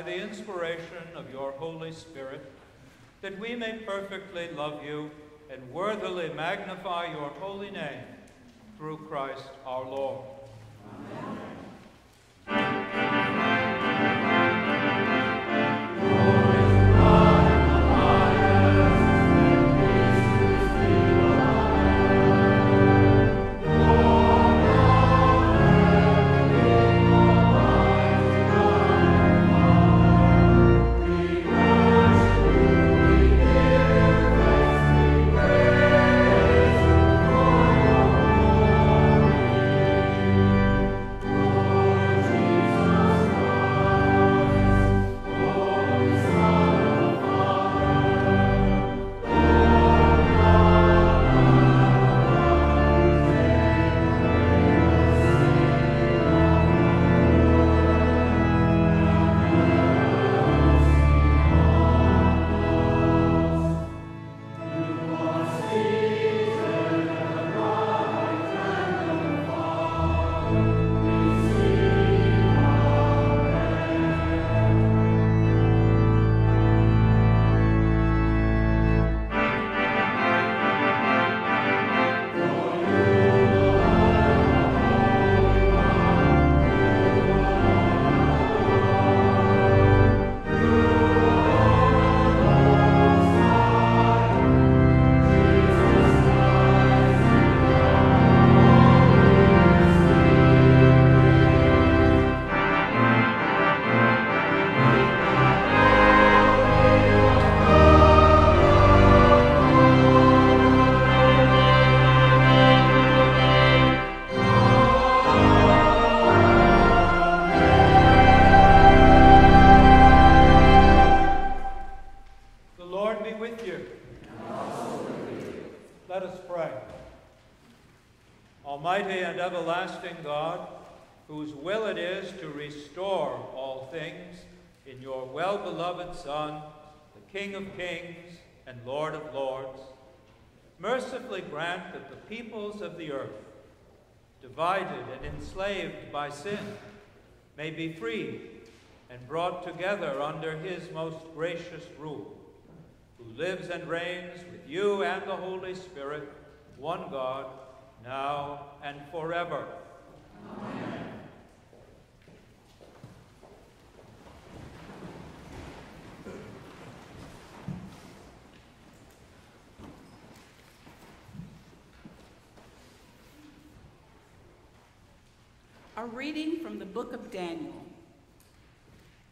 by the inspiration of your Holy Spirit, that we may perfectly love you and worthily magnify your holy name through Christ our Lord. The King of kings and Lord of lords, mercifully grant that the peoples of the earth, divided and enslaved by sin, may be freed and brought together under his most gracious rule, who lives and reigns with you and the Holy Spirit, one God, now and forever. Amen. A reading from the book of Daniel.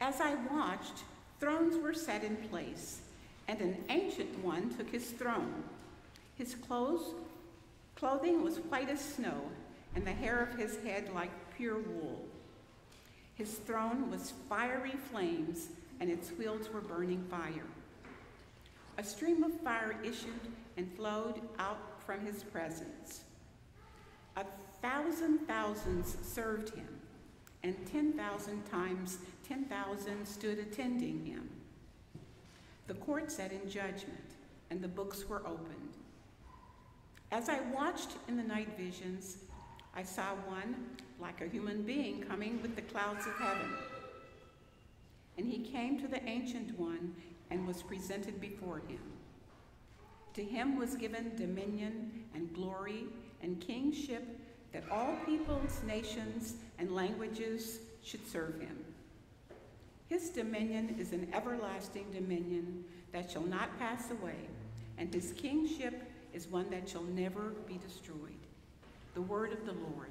As I watched, thrones were set in place, and an ancient one took his throne. His clothes, clothing was white as snow, and the hair of his head like pure wool. His throne was fiery flames, and its wheels were burning fire. A stream of fire issued and flowed out from his presence. A thousand thousands served him, and 10,000 times 10,000 stood attending him. The court sat in judgment, and the books were opened. As I watched in the night visions, I saw one like a human being coming with the clouds of heaven. And he came to the Ancient One and was presented before him. To him was given dominion and glory and kingship that all peoples, nations, and languages should serve him. His dominion is an everlasting dominion that shall not pass away, and his kingship is one that shall never be destroyed. The word of the Lord.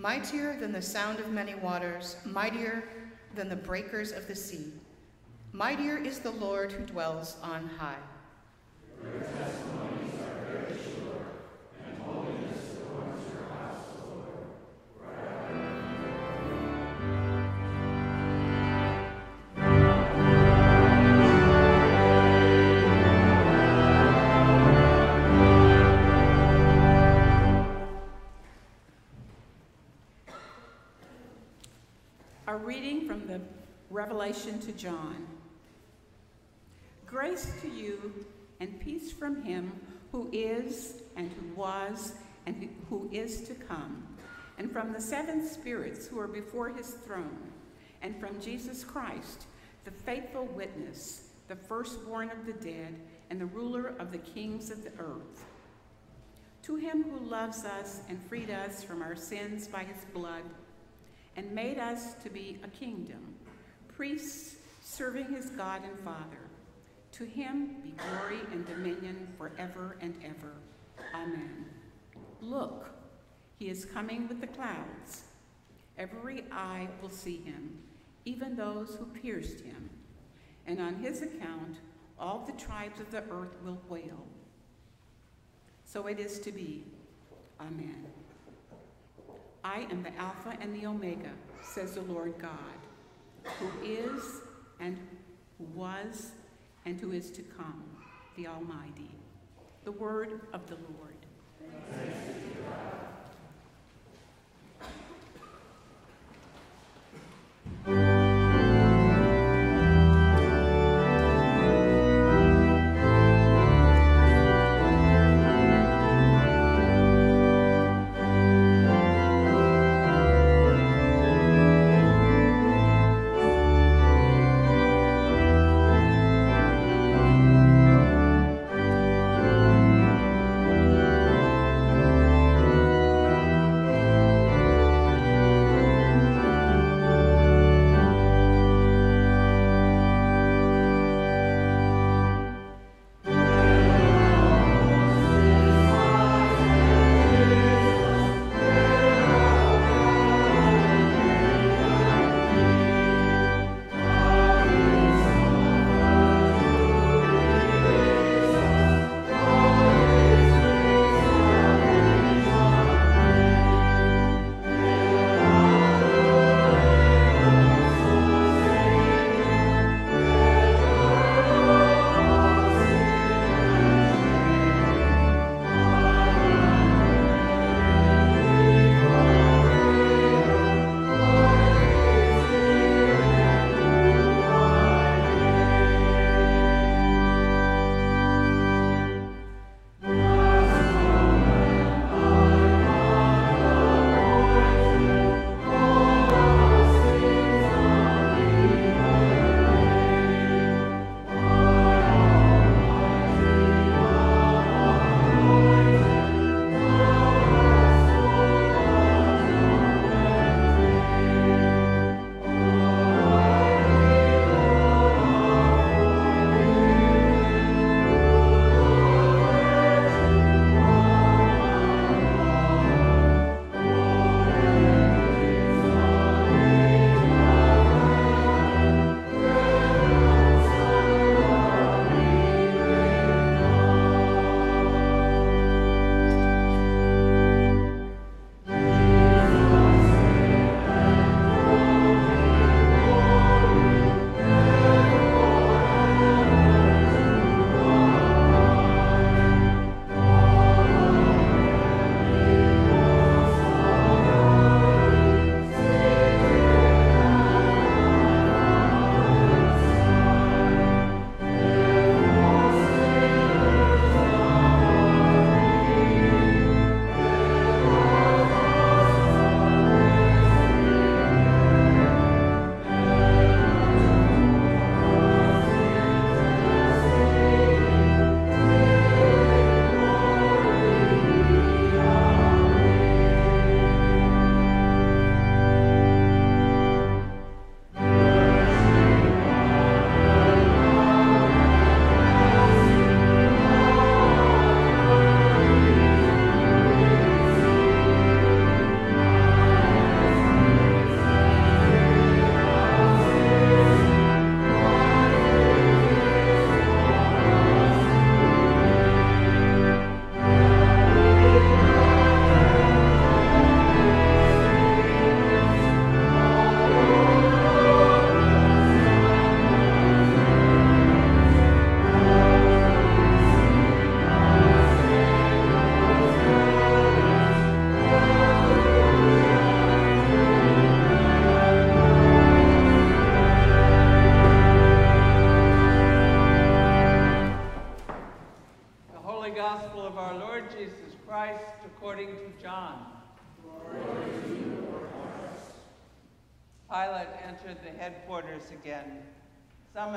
Mightier than the sound of many waters, mightier than the breakers of the sea. Mightier is the Lord who dwells on high. A reading from the Revelation to John. Grace to you and peace from him who is and who was and who is to come, and from the seven spirits who are before his throne, and from Jesus Christ, the faithful witness, the firstborn of the dead, and the ruler of the kings of the earth. To him who loves us and freed us from our sins by his blood, and made us to be a kingdom, priests serving his God and Father. To him be glory and dominion forever and ever. Amen. Look, he is coming with the clouds. Every eye will see him, even those who pierced him. And on his account, all the tribes of the earth will wail. So it is to be. Amen. I am the Alpha and the Omega, says the Lord God, who is and who was and who is to come, the Almighty. The word of the Lord.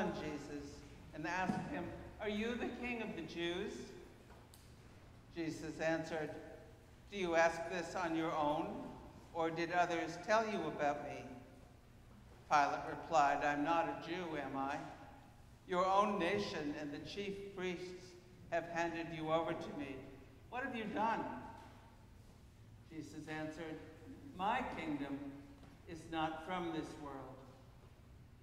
Summoned Jesus, and asked him, Are you the king of the Jews? Jesus answered, Do you ask this on your own, or did others tell you about me? Pilate replied, I'm not a Jew, am I? Your own nation and the chief priests have handed you over to me. What have you done? Jesus answered, My kingdom is not from this world.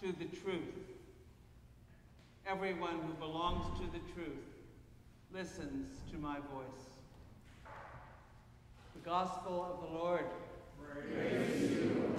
to the truth. Everyone who belongs to the truth listens to my voice. The Gospel of the Lord. Praise you,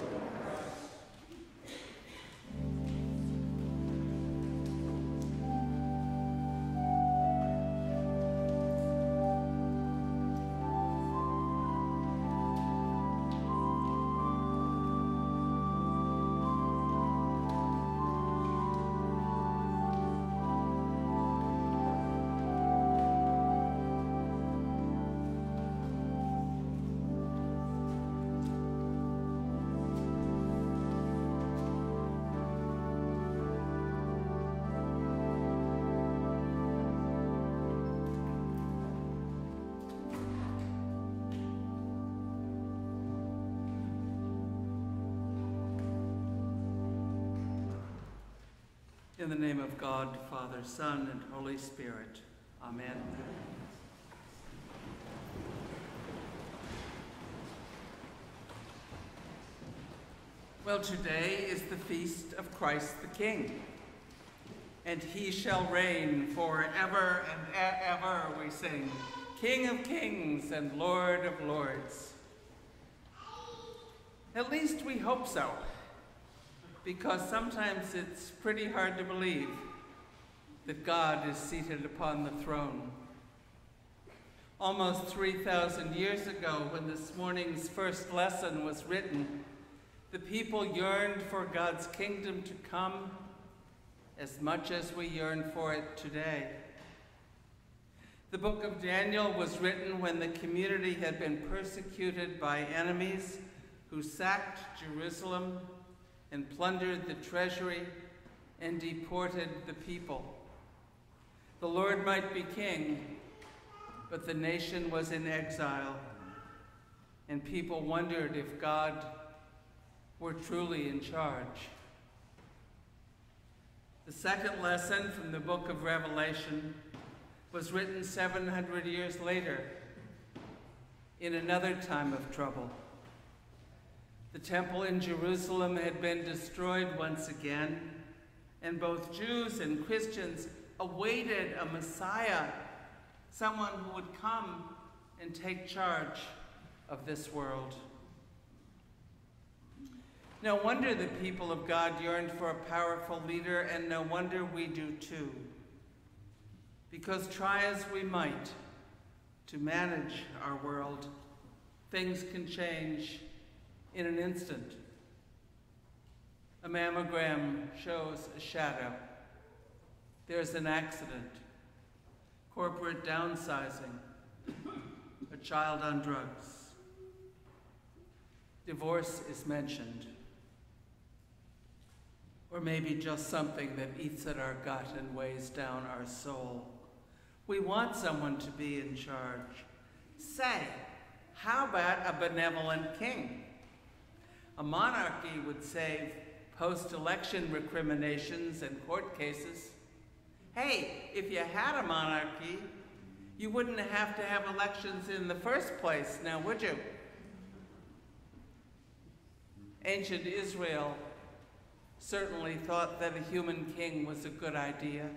the name of God, Father, Son, and Holy Spirit. Amen. Well, today is the feast of Christ the King, and he shall reign forever and ever, we sing, King of kings and Lord of lords. At least we hope so because sometimes it's pretty hard to believe that God is seated upon the throne. Almost 3,000 years ago, when this morning's first lesson was written, the people yearned for God's kingdom to come as much as we yearn for it today. The book of Daniel was written when the community had been persecuted by enemies who sacked Jerusalem and plundered the treasury and deported the people. The Lord might be king, but the nation was in exile, and people wondered if God were truly in charge. The second lesson from the book of Revelation was written 700 years later in another time of trouble. The temple in Jerusalem had been destroyed once again, and both Jews and Christians awaited a Messiah, someone who would come and take charge of this world. No wonder the people of God yearned for a powerful leader, and no wonder we do too. Because try as we might to manage our world, things can change in an instant. A mammogram shows a shadow. There's an accident, corporate downsizing, a child on drugs. Divorce is mentioned. Or maybe just something that eats at our gut and weighs down our soul. We want someone to be in charge. Say, how about a benevolent king? A monarchy would save post-election recriminations and court cases. Hey, if you had a monarchy, you wouldn't have to have elections in the first place, now would you? Ancient Israel certainly thought that a human king was a good idea.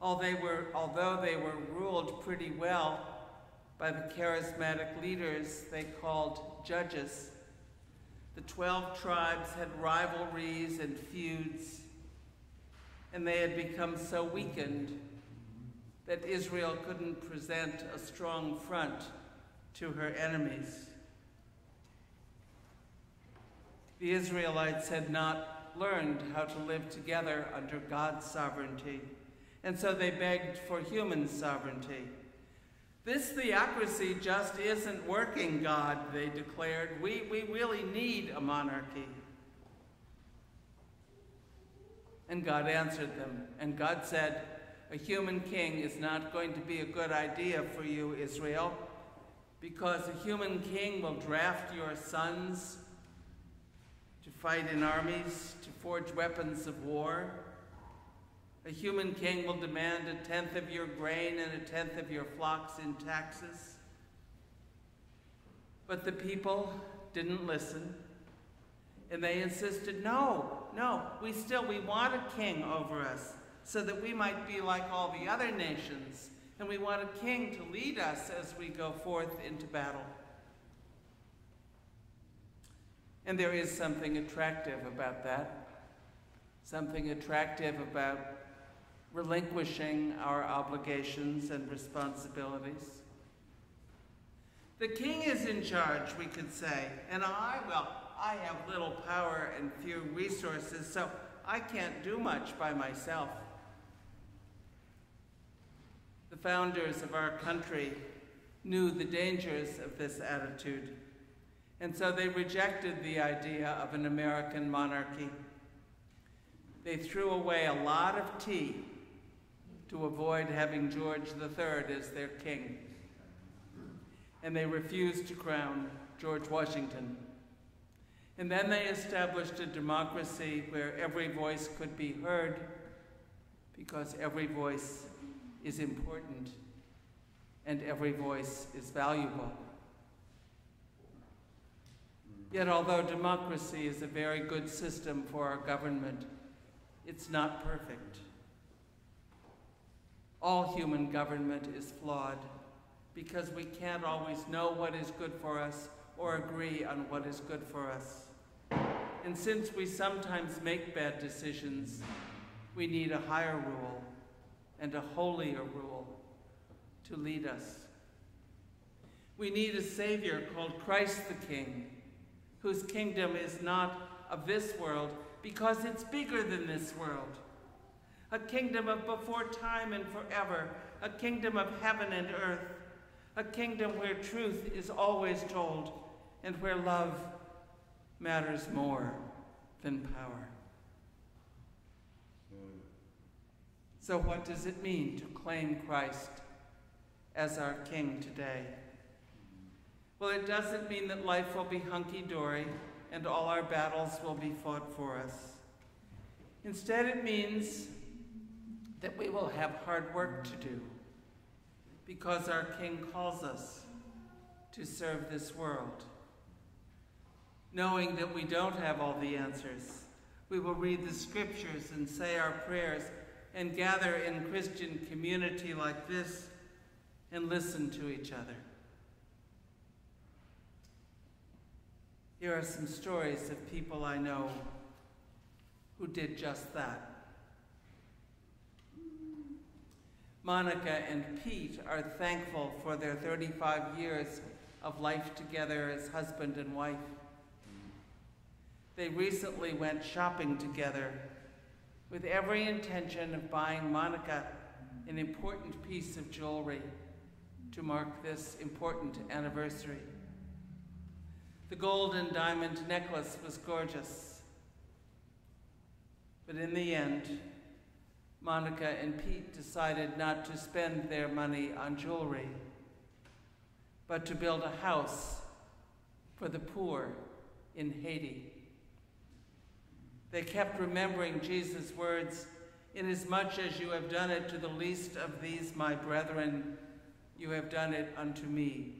Although they were, although they were ruled pretty well, by the charismatic leaders they called judges. The 12 tribes had rivalries and feuds, and they had become so weakened that Israel couldn't present a strong front to her enemies. The Israelites had not learned how to live together under God's sovereignty, and so they begged for human sovereignty. This theocracy just isn't working, God, they declared. We, we really need a monarchy. And God answered them, and God said, A human king is not going to be a good idea for you, Israel, because a human king will draft your sons to fight in armies, to forge weapons of war. A human king will demand a tenth of your grain and a tenth of your flocks in taxes. But the people didn't listen. And they insisted, no, no, we still, we want a king over us so that we might be like all the other nations. And we want a king to lead us as we go forth into battle. And there is something attractive about that. Something attractive about relinquishing our obligations and responsibilities. The king is in charge, we could say, and I, well, I have little power and few resources, so I can't do much by myself. The founders of our country knew the dangers of this attitude, and so they rejected the idea of an American monarchy. They threw away a lot of tea to avoid having George III as their king. And they refused to crown George Washington. And then they established a democracy where every voice could be heard because every voice is important and every voice is valuable. Yet, although democracy is a very good system for our government, it's not perfect. All human government is flawed because we can't always know what is good for us or agree on what is good for us. And since we sometimes make bad decisions, we need a higher rule and a holier rule to lead us. We need a Savior called Christ the King, whose kingdom is not of this world because it's bigger than this world a kingdom of before time and forever, a kingdom of heaven and earth, a kingdom where truth is always told and where love matters more than power. So, what does it mean to claim Christ as our King today? Well, it doesn't mean that life will be hunky dory and all our battles will be fought for us. Instead, it means that we will have hard work to do because our King calls us to serve this world. Knowing that we don't have all the answers, we will read the scriptures and say our prayers and gather in Christian community like this and listen to each other. Here are some stories of people I know who did just that. Monica and Pete are thankful for their 35 years of life together as husband and wife. They recently went shopping together with every intention of buying Monica an important piece of jewelry to mark this important anniversary. The gold and diamond necklace was gorgeous, but in the end, Monica and Pete decided not to spend their money on jewelry, but to build a house for the poor in Haiti. They kept remembering Jesus' words, Inasmuch as you have done it to the least of these my brethren, you have done it unto me.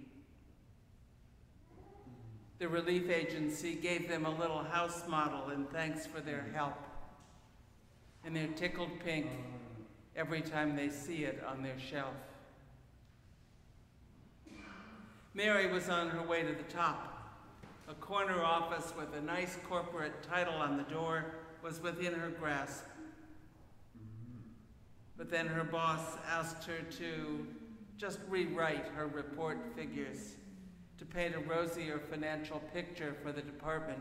The relief agency gave them a little house model in thanks for their help and they're tickled pink every time they see it on their shelf. Mary was on her way to the top. A corner office with a nice corporate title on the door was within her grasp. But then her boss asked her to just rewrite her report figures to paint a rosier financial picture for the department.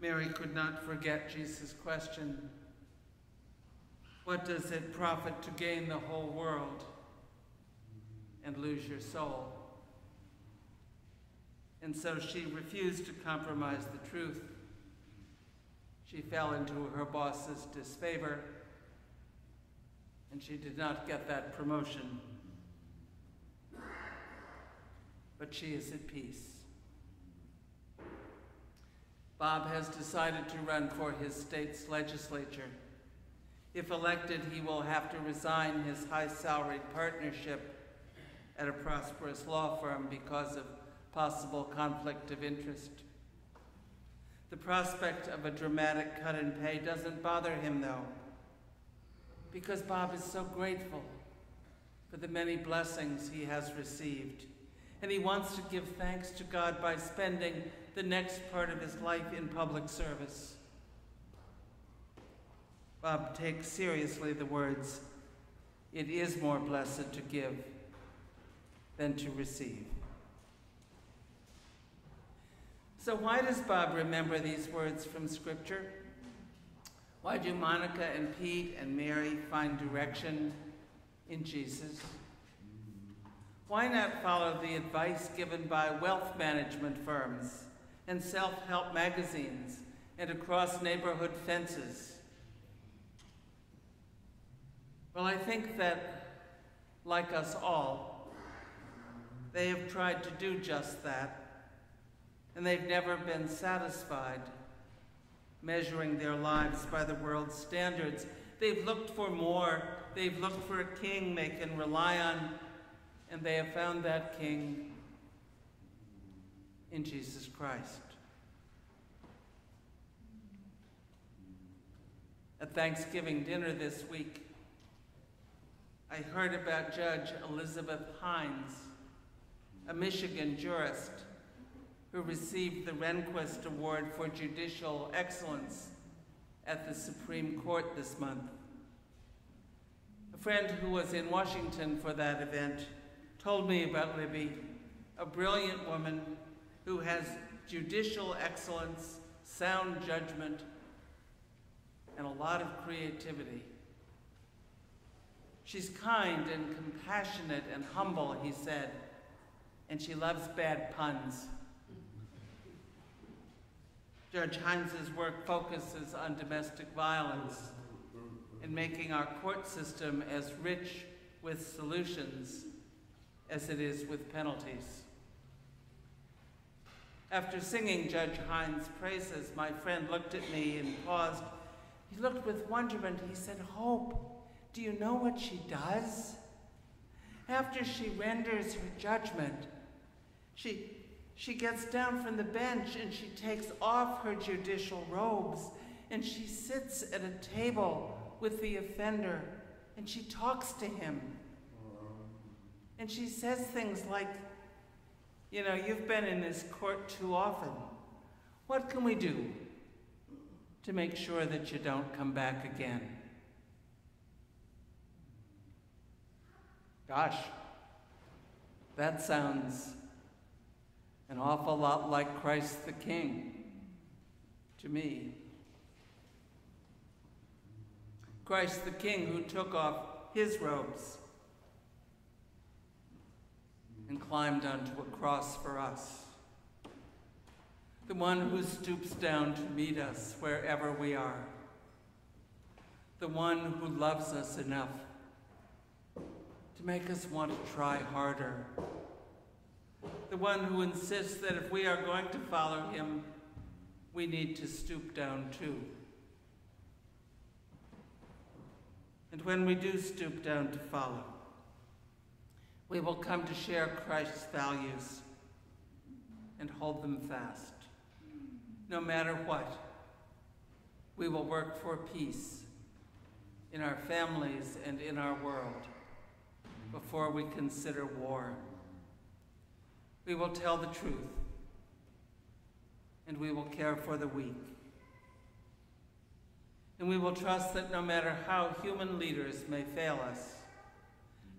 Mary could not forget Jesus' question What does it profit to gain the whole world and lose your soul? And so she refused to compromise the truth. She fell into her boss's disfavor, and she did not get that promotion. But she is at peace. Bob has decided to run for his state's legislature. If elected, he will have to resign his high salaried partnership at a prosperous law firm because of possible conflict of interest. The prospect of a dramatic cut in pay doesn't bother him, though, because Bob is so grateful for the many blessings he has received. And he wants to give thanks to God by spending the next part of his life in public service. Bob takes seriously the words, It is more blessed to give than to receive. So, why does Bob remember these words from Scripture? Why do Monica and Pete and Mary find direction in Jesus? Why not follow the advice given by wealth management firms and self help magazines and across neighborhood fences? Well, I think that, like us all, they have tried to do just that and they've never been satisfied measuring their lives by the world's standards. They've looked for more. They've looked for a king they can rely on, and they have found that king in Jesus Christ. At Thanksgiving dinner this week, I heard about Judge Elizabeth Hines, a Michigan jurist who received the Rehnquist Award for Judicial Excellence at the Supreme Court this month. A friend who was in Washington for that event told me about Libby, a brilliant woman who has judicial excellence, sound judgment, and a lot of creativity. She's kind and compassionate and humble, he said, and she loves bad puns. Judge Hines's work focuses on domestic violence and making our court system as rich with solutions as it is with penalties. After singing Judge Hines' praises, my friend looked at me and paused. He looked with wonderment. He said, Hope, do you know what she does? After she renders her judgment, she she gets down from the bench and she takes off her judicial robes and she sits at a table with the offender and she talks to him. And she says things like, You know, you've been in this court too often. What can we do to make sure that you don't come back again? Gosh, that sounds an awful lot like Christ the King to me. Christ the King who took off his robes and climbed onto a cross for us. The one who stoops down to meet us wherever we are. The one who loves us enough to make us want to try harder the one who insists that if we are going to follow him, we need to stoop down too. And when we do stoop down to follow, we will come to share Christ's values and hold them fast. No matter what, we will work for peace in our families and in our world. before we consider war. We will tell the truth, and we will care for the weak. And we will trust that no matter how human leaders may fail us,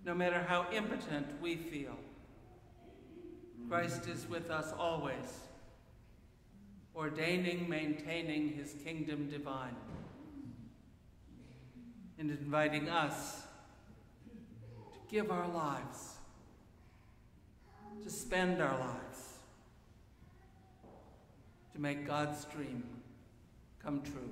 no matter how impotent we feel, Christ is with us always, ordaining, maintaining his kingdom divine, and inviting us to give our lives, to spend our lives, to make God's dream come true.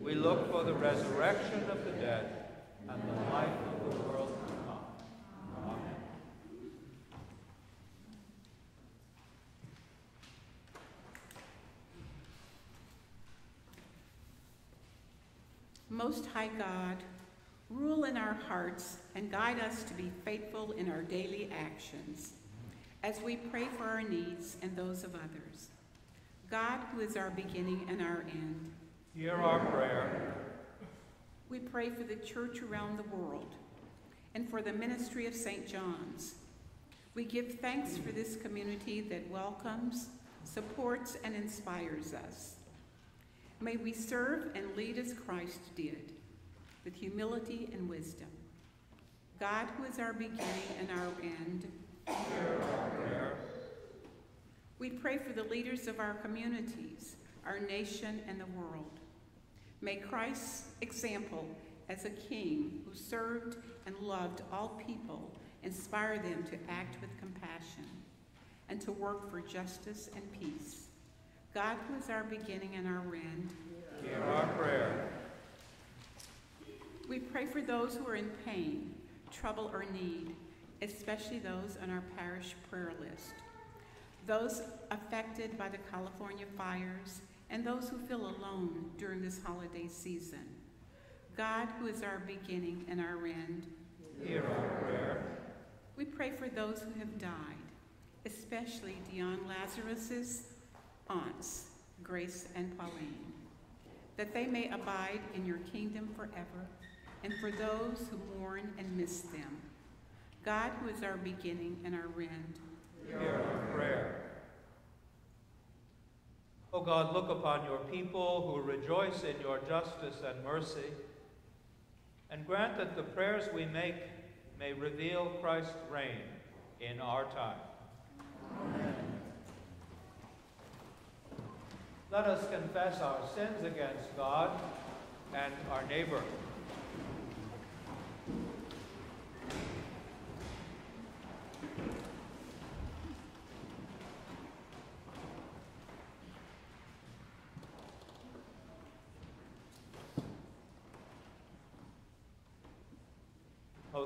We look for the resurrection of the dead and the life of the world to come. Amen. Most High God, rule in our hearts and guide us to be faithful in our daily actions as we pray for our needs and those of others. God, who is our beginning and our end, Hear our prayer. we pray for the church around the world and for the ministry of St. John's. We give thanks for this community that welcomes, supports, and inspires us. May we serve and lead as Christ did, with humility and wisdom. God, who is our beginning and our end, Hear our prayer. we pray for the leaders of our communities, our nation, and the world. May Christ's example as a king who served and loved all people inspire them to act with compassion and to work for justice and peace. God, who is our beginning and our end, Hear our prayer. we pray for those who are in pain, trouble, or need, especially those on our parish prayer list. Those affected by the California fires and those who feel alone during this holiday season. God, who is our beginning and our end, Hear our prayer. we pray for those who have died, especially Dion Lazarus's aunts, Grace and Pauline, that they may abide in your kingdom forever, and for those who mourn and miss them. God, who is our beginning and our end, Hear our prayer. O God, look upon your people who rejoice in your justice and mercy, and grant that the prayers we make may reveal Christ's reign in our time. Amen. Let us confess our sins against God and our neighbor.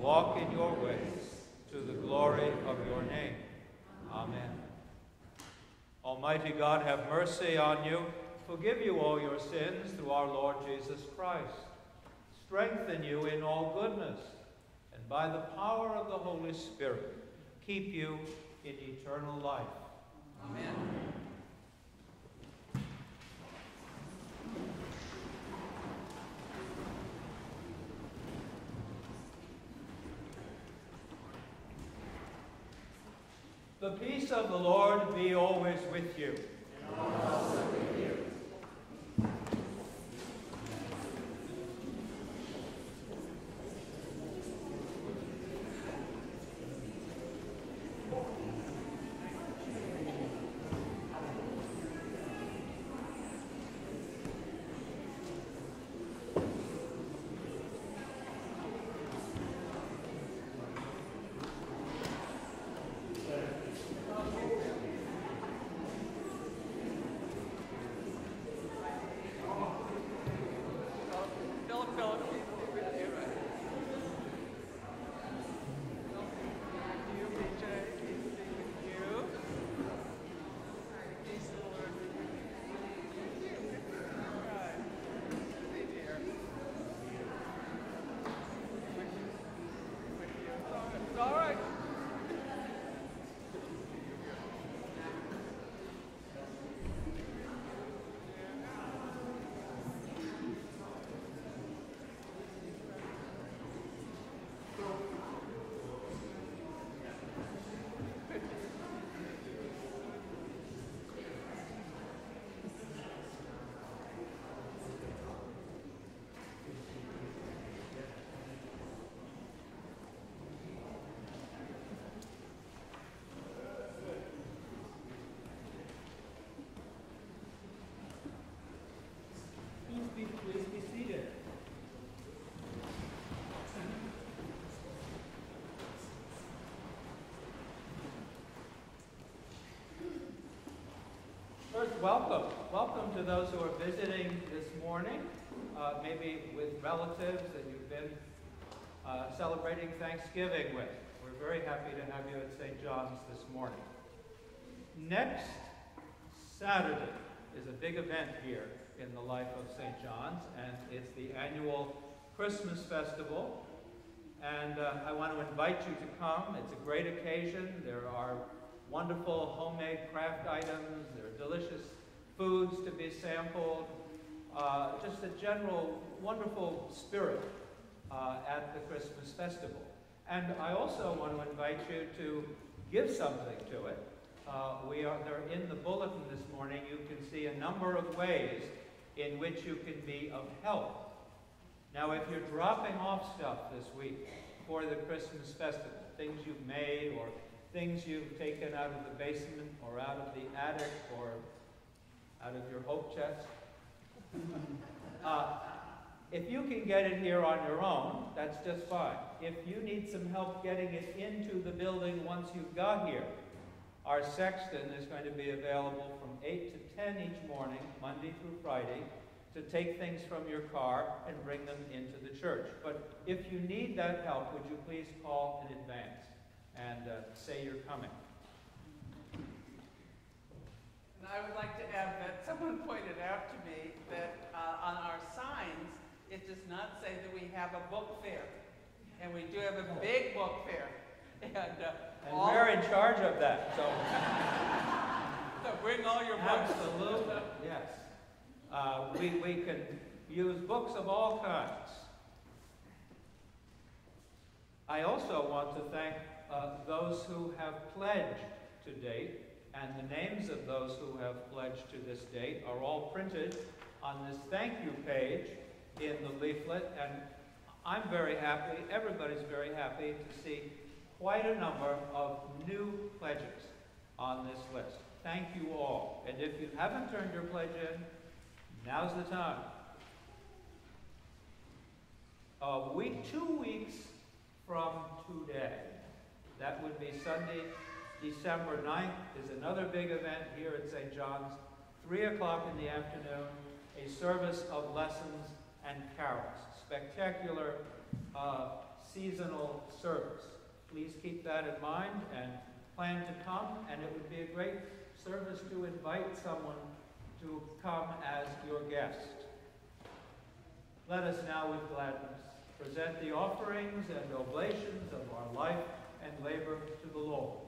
walk in your ways to the glory of your name. Amen. Almighty God, have mercy on you, forgive you all your sins through our Lord Jesus Christ, strengthen you in all goodness, and by the power of the Holy Spirit, keep you in eternal life. Amen. The peace of the Lord be always with you. Philip, Philip, peace be with you. You, BJ, peace be with you. Peace of the Lord be with you. All right. Stay dear. With you. It's all right. Please be, please be seated. First, welcome. Welcome to those who are visiting this morning, uh, maybe with relatives that you've been uh, celebrating Thanksgiving with. We're very happy to have you at St. John's this morning. Next Saturday is a big event here in the life of St. John's, and it's the annual Christmas festival. And uh, I want to invite you to come. It's a great occasion. There are wonderful homemade craft items, there are delicious foods to be sampled, uh, just a general wonderful spirit uh, at the Christmas festival. And I also want to invite you to give something to it. Uh, we are there in the bulletin this morning. You can see a number of ways in which you can be of help. Now, if you're dropping off stuff this week for the Christmas festival, things you've made or things you've taken out of the basement or out of the attic or out of your hope chest, uh, if you can get it here on your own, that's just fine. If you need some help getting it into the building once you've got here, our sexton is going to be available from 8 to 10 each morning, Monday through Friday, to take things from your car and bring them into the church. But if you need that help, would you please call in advance and uh, say you're coming? And I would like to add that someone pointed out to me that uh, on our signs, it does not say that we have a book fair. And we do have a big book fair. And, uh, And we're in charge of that, so so bring all your books. absolutely, yes. Uh, we, we can use books of all kinds. I also want to thank uh, those who have pledged to date, and the names of those who have pledged to this date are all printed on this thank you page in the leaflet, and I'm very happy, everybody's very happy to see quite a number of new pledges on this list. Thank you all. And if you haven't turned your pledge in, now's the time. A week, two weeks from today, that would be Sunday, December 9th, is another big event here at St. John's. 3 o'clock in the afternoon, a service of lessons and carols. Spectacular uh, seasonal service. Please keep that in mind and plan to come, and it would be a great service to invite someone to come as your guest. Let us now with gladness present the offerings and oblations of our life and labor to the Lord.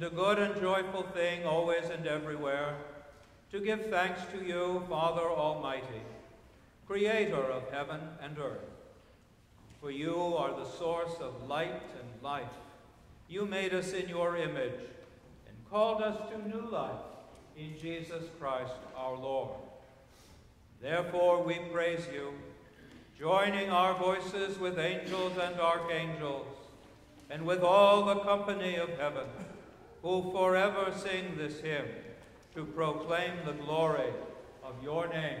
And a good and joyful thing always and everywhere, to give thanks to you, Father Almighty, Creator of heaven and earth. For you are the source of light and life. You made us in your image and called us to new life in Jesus Christ our Lord. Therefore we praise you, joining our voices with angels and archangels, and with all the company of heaven, who forever sing this hymn to proclaim the glory of your name.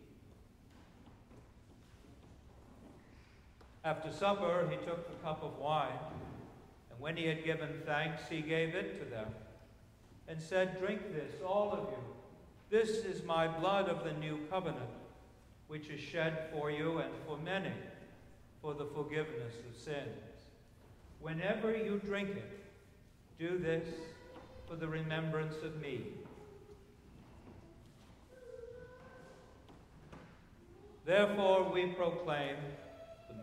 After supper, he took the cup of wine, and when he had given thanks, he gave it to them, and said, Drink this, all of you. This is my blood of the new covenant, which is shed for you and for many for the forgiveness of sins. Whenever you drink it, do this for the remembrance of me. Therefore, we proclaim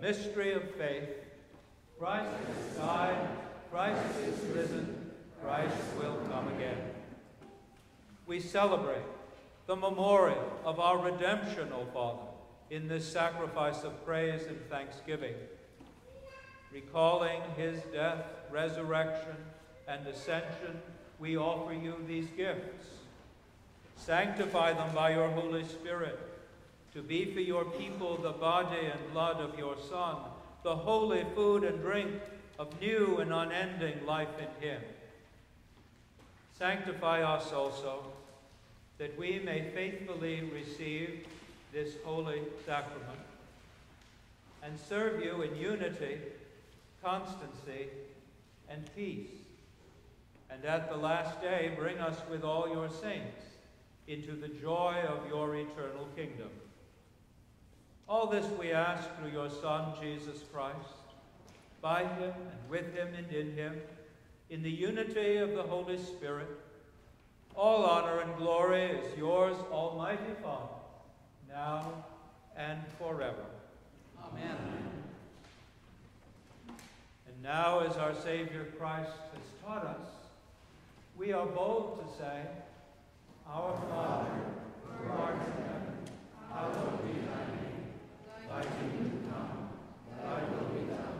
mystery of faith. Christ has died, Christ is risen, Christ will come again. We celebrate the memorial of our redemption, O Father, in this sacrifice of praise and thanksgiving, recalling his death, resurrection, and ascension we offer you these gifts. Sanctify them by your Holy Spirit, to be for your people the body and blood of your Son, the holy food and drink of new and unending life in him. Sanctify us also, that we may faithfully receive this holy sacrament and serve you in unity, constancy, and peace and at the last day bring us with all your saints into the joy of your eternal kingdom. All this we ask through your Son, Jesus Christ, by him and with him and in him, in the unity of the Holy Spirit. All honor and glory is yours, Almighty Father, now and forever. Amen. And now, as our Savior Christ has taught us, we are bold to say, Our Father, who art in heaven, hallowed be thy name. Thy kingdom come, thy will be done,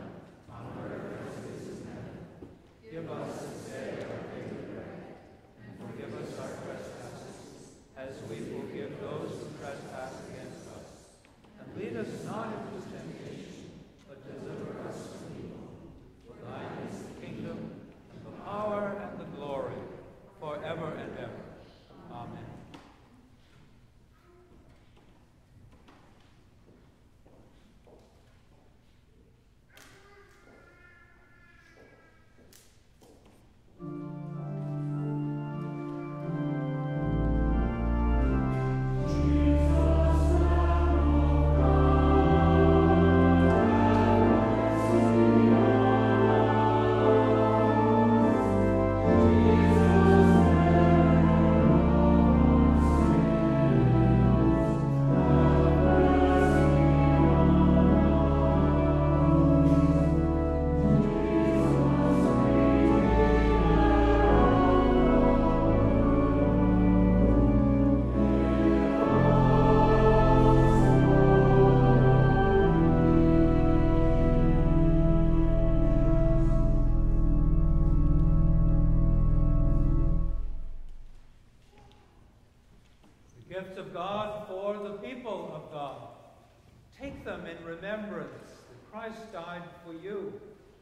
them in remembrance that Christ died for you,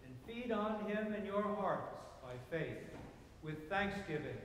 and feed on him in your hearts by faith, with thanksgiving.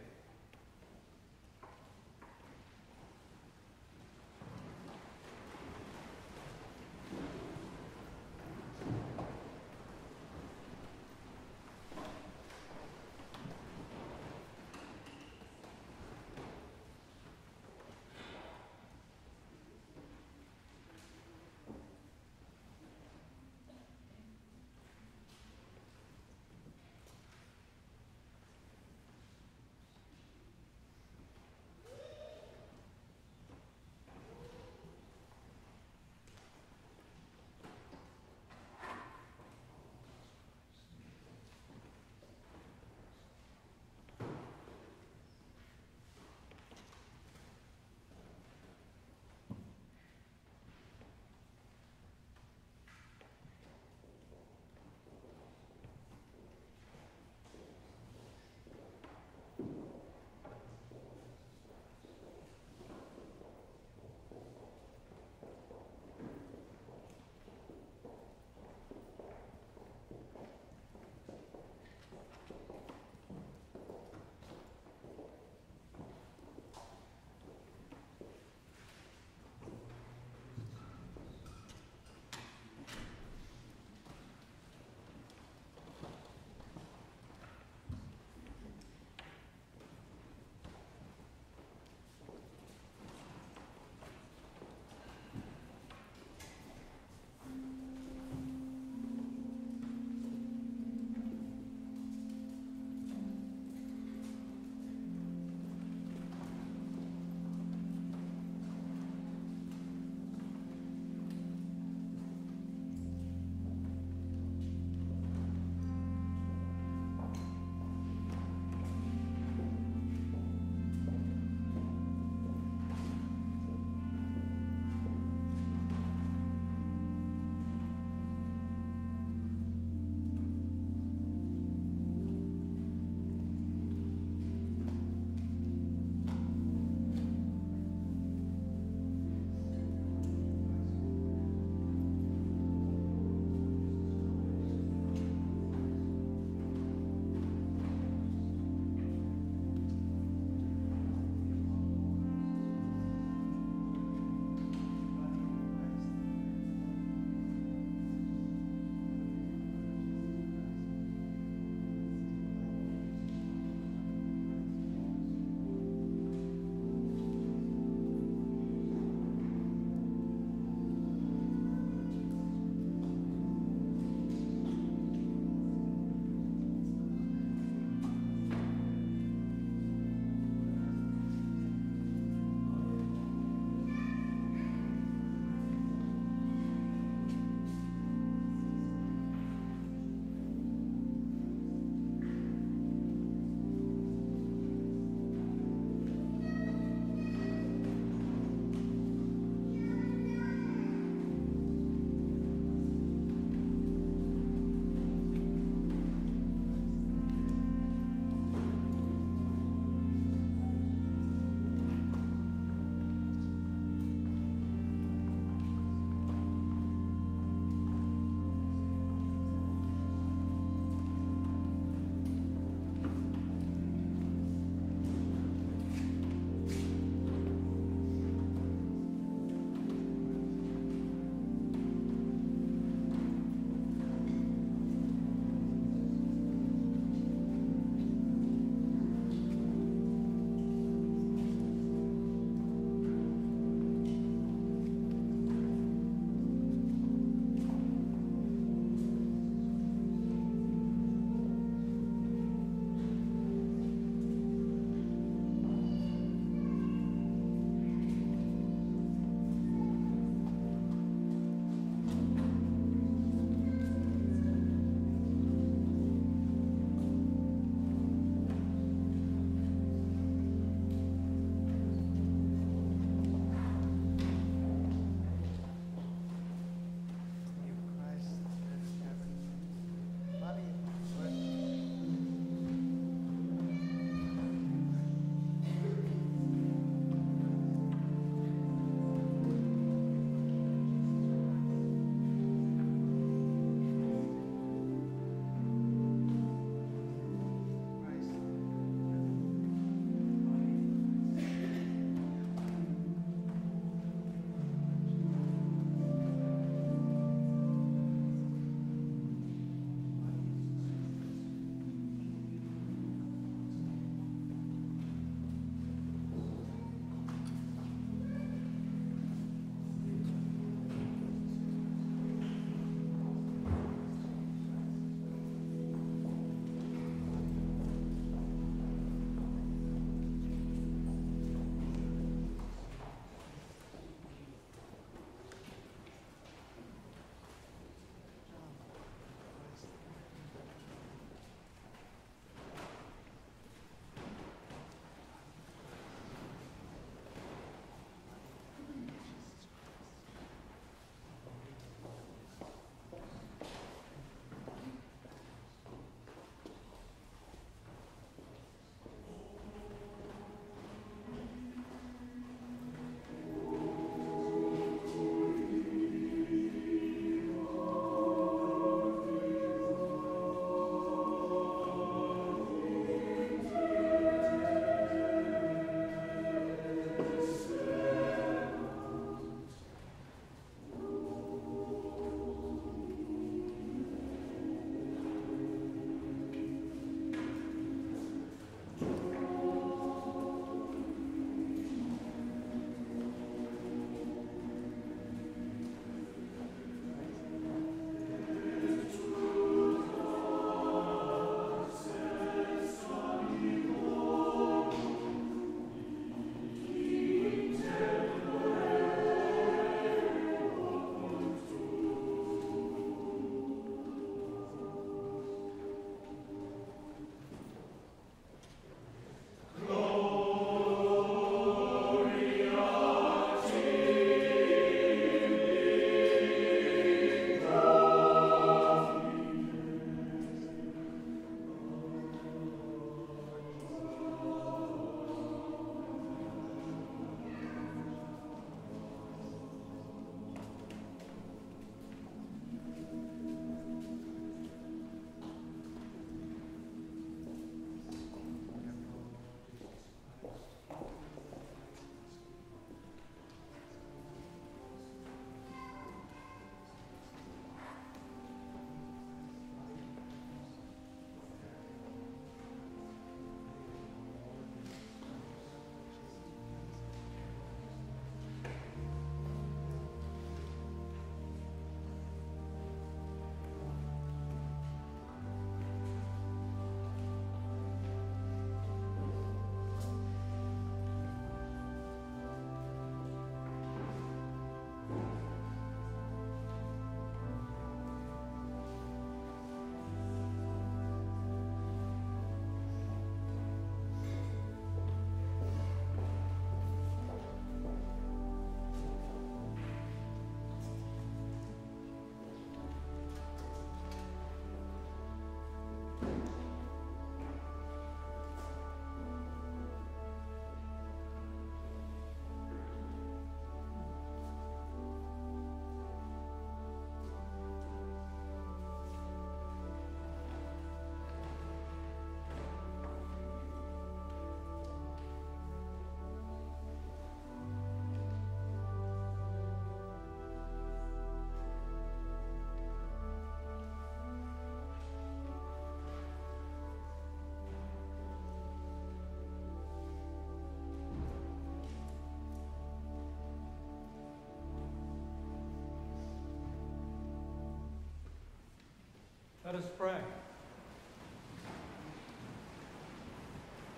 Let us pray.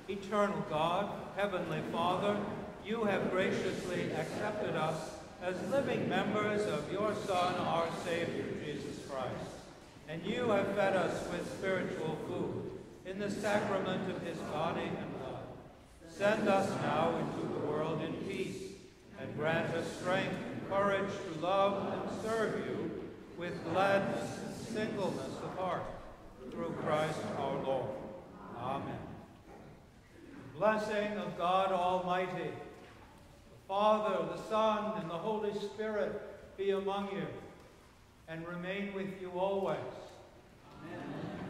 Eternal God, Heavenly Father, you have graciously accepted us as living members of your Son, our Savior, Jesus Christ. And you have fed us with spiritual food in the sacrament of his body and blood. Send us now into the world in peace, and grant us strength and courage to love and serve you with gladness heart, through Christ our Lord. Amen. The blessing of God Almighty, the Father, the Son, and the Holy Spirit be among you and remain with you always. Amen.